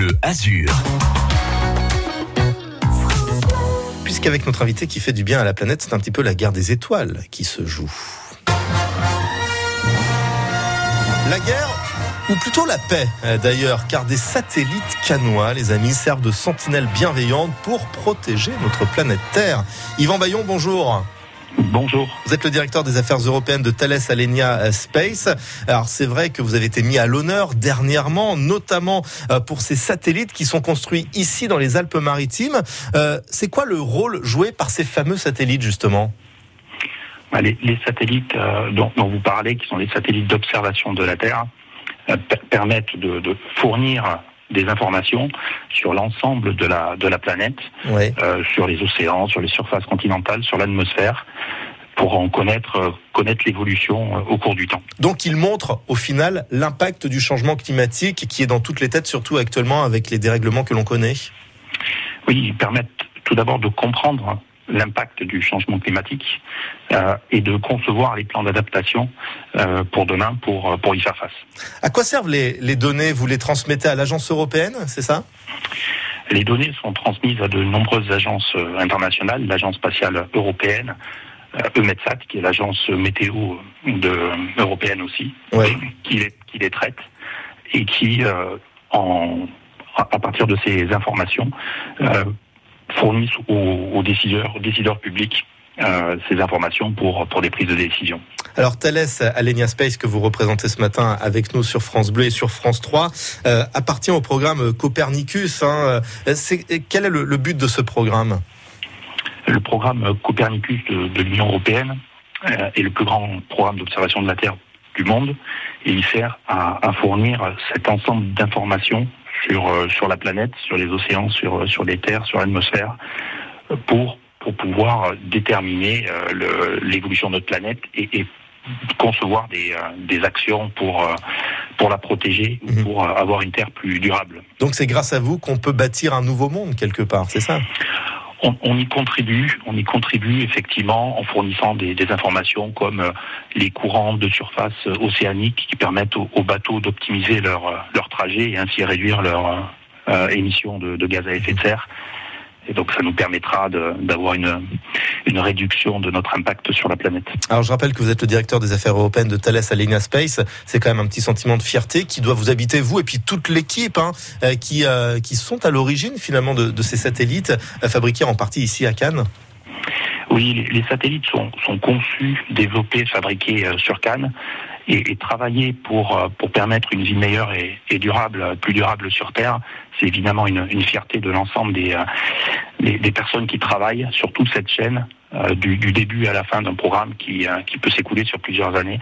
Bleu Azur. Puisqu'avec notre invité qui fait du bien à la planète, c'est un petit peu la guerre des étoiles qui se joue. La guerre ou plutôt la paix euh, d'ailleurs, car des satellites canois, les amis, servent de sentinelles bienveillantes pour protéger notre planète Terre. Yvan Bayon, bonjour. Bonjour. Vous êtes le directeur des affaires européennes de Thales Alenia Space. Alors c'est vrai que vous avez été mis à l'honneur dernièrement, notamment euh, pour ces satellites qui sont construits ici dans les Alpes-Maritimes. Euh, c'est quoi le rôle joué par ces fameux satellites justement? Bah, les, satellites dont, dont, vous parlez, qui sont les satellites d'observation de la Terre, euh, permettent de, de, fournir des informations sur l'ensemble de la, de la planète, euh, sur les océans, sur les surfaces continentales, sur l'atmosphère pour en connaître, euh, connaître l'évolution euh, au cours du temps. Donc il montre au final l'impact du changement climatique qui est dans toutes les têtes, surtout actuellement avec les dérèglements que l'on connaît? Oui, ils permettent tout d'abord de comprendre l'impact du changement climatique euh, et de concevoir les plans d'adaptation euh, pour demain pour, pour y faire face. À quoi servent les, les données? Vous les transmettez à l'agence européenne, c'est ça? Les données sont transmises à de nombreuses agences euh, internationales, l'agence spatiale européenne, EUMETSAT, qui est l'agence météo de, européenne aussi, qui, les, qui les traite et qui, en, à partir de ces informations, fournissent aux, décideurs, aux décideurs publics euh, ces informations pour, pour des prises de décision. Alors Thales Alenia Space que vous représentez ce matin avec nous sur France Bleu et sur France 3 euh, appartient au programme Copernicus. Hein. quel est le, but de ce programme? Le programme Copernicus de, l'Union européenne euh, est le plus grand programme d'observation de la Terre du monde et il sert à, à fournir cet ensemble d'informations sur, euh, sur la planète, sur les océans, sur, euh, sur les terres, sur l'atmosphère, euh, pour, pour pouvoir déterminer l'évolution de notre planète et, et concevoir des, des, actions pour, pour la protéger ou mhm. pour avoir une Terre plus durable. Donc c'est grâce à vous qu'on peut bâtir un nouveau monde quelque part, c'est ça? On, y contribue, on y contribue effectivement en fournissant des, informations comme euh, les courants de surface océanique qui permettent aux, bateaux d'optimiser leur, euh, leur trajet et ainsi réduire leur euh, émissions de, de, gaz à effet de serre. Et donc ça nous permettra d'avoir une, une réduction de notre impact sur la planète. Alors je rappelle que vous êtes le directeur des affaires européennes de Thales Alenia Space. C'est quand même un petit sentiment de fierté qui doit vous habiter, vous et puis toute l'équipe hein, euh, qui, euh, qui sont à l'origine finalement de, de, ces satellites euh, fabriqués en partie ici à Cannes. Oui, les satellites sont, sont conçus, développés, fabriqués sur Cannes et, travailler pour, euh, pour permettre une vie meilleure et, durable, plus durable sur Terre, c'est évidemment une, fierté de l'ensemble des, euh, des, des, personnes qui travaillent sur toute cette chaîne, euh, du, du, début à la fin d'un programme qui, qui peut s'écouler sur plusieurs années.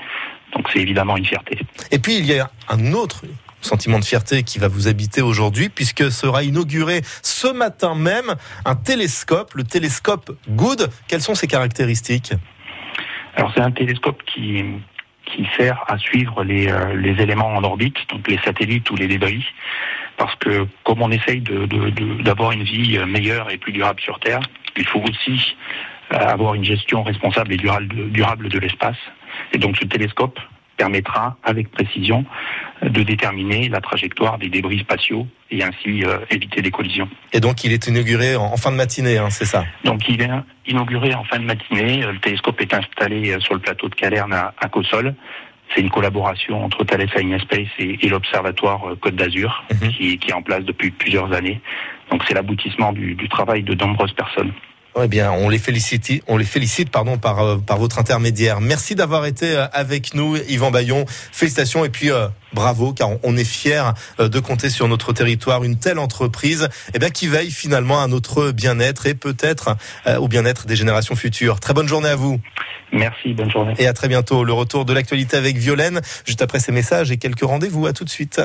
Donc c'est évidemment une fierté. Et puis il y a un autre sentiment de fierté qui va vous habiter aujourd'hui, puisque sera inauguré ce matin même un télescope, le télescope Good. Quelles sont ses caractéristiques? Alors c'est un télescope qui, qui sert à suivre les, euh, les éléments en orbite, donc les satellites ou les débris, parce que comme on essaye d'avoir une vie meilleure et plus durable sur Terre, il faut aussi euh, avoir une gestion responsable et durable de l'espace. Et donc ce télescope permettra avec précision de déterminer la trajectoire des débris spatiaux et ainsi euh, éviter des collisions. Et donc il est inauguré en, fin de matinée, hein, c'est ça? Donc il est inauguré en fin de matinée. Le télescope est installé euh, sur le plateau de Calerne à, à Cossol. C'est une collaboration entre Thales Alenia Space et, et l'Observatoire euh, Côte d'Azur mhm. qui, qui, est en place depuis plusieurs années. Donc c'est l'aboutissement du, du travail de nombreuses personnes. Eh bien, on les félicite, on les félicite pardon, par, euh, par votre intermédiaire. Merci d'avoir été euh, avec nous, Yvan Bayon. Félicitations et puis euh, bravo, car on est fiers de compter sur notre territoire une telle entreprise eh bien, qui veille finalement à notre bien-être et peut-être au bien-être des générations futures. Très bonne journée à vous. Merci, bonne journée. Et à très bientôt. Le retour de l'actualité avec Violaine, juste après ces messages et quelques rendez-vous. À tout de suite.